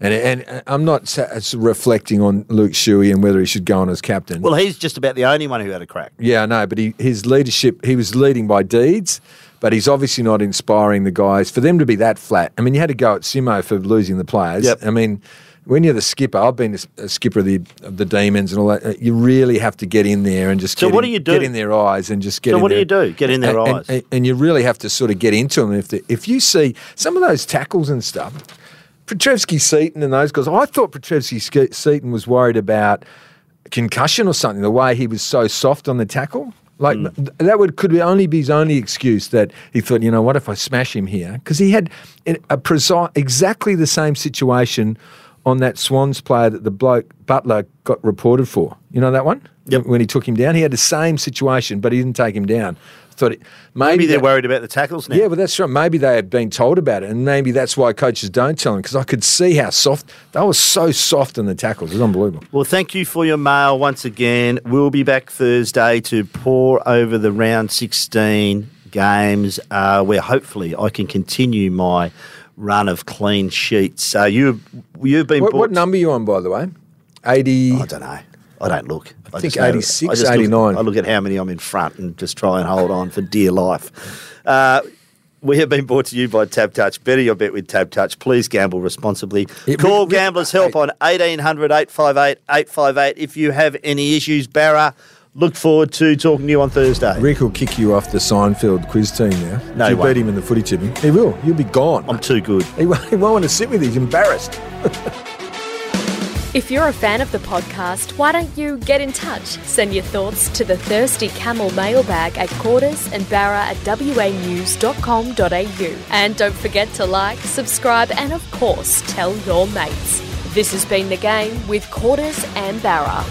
And, and I'm not reflecting on Luke Shuey and whether he should go on as captain. well, he's just about the only one who had a crack. Yeah, I know, but he, his leadership, he was leading by deeds, but he's obviously not inspiring the guys. For them to be that flat, I mean, you had to go at Simo for losing the players. Yep. I mean, when you're the skipper, I've been a skipper of the of the Demons and all that. You really have to get in there and just So get what in, do you do? Get in their eyes and just get. So in what do you do? Get in their And- eyes. and, and you really have to sort of get into them. If the, if you see some of those tackles and stuff, Petrevski-Seton and those guys, I thought Petrevski-Seton was worried about concussion or something. The way he was so soft on the tackle, like mm. th- that would could only be his only excuse that he thought, you know, what if I smash him here? Because he had a a precise, exactly the same situation on that Swans player that the bloke Butler got reported for. You know that one? Yep. When he took him down, he had the same situation, but he didn't take him down. Thought it, maybe, Maybe they're that- worried about the tackles now. yeah, well, that's right. Maybe they have been told about it, and maybe that's why coaches don't tell them. Because I could see how soft they were, so soft in the tackles. It was unbelievable. Well, thank you for your mail once again. We'll be back Thursday to pour over the round 16 games uh, where hopefully I can continue my run of clean sheets. Uh, you, you've been What, what number are you on, by the way? Eighty. I don't know. I don't look. I, think just 86, I just look- I look at how many I'm in front and just try and hold on for dear life. Uh, we have been brought to you by TABtouch. Better your bet with TABtouch. Please gamble responsibly. It- Call we- Gamblers Help on 1800 858 858 if you have any issues. Barra, look forward to talking to you on Thursday. Rick will kick you off the Seinfeld quiz team now. No, you beat him in the footy tipping. He will. You'll be gone. I'm too good. he, won't, he won't want to sit with you. He's embarrassed. If you're a fan of the podcast, why don't you get in touch? Send your thoughts to the Thirsty Camel mailbag at quarters and barra at wanews.com.au. And don't forget to like, subscribe, and of course, tell your mates. This has been The Game with Quarters and Barra.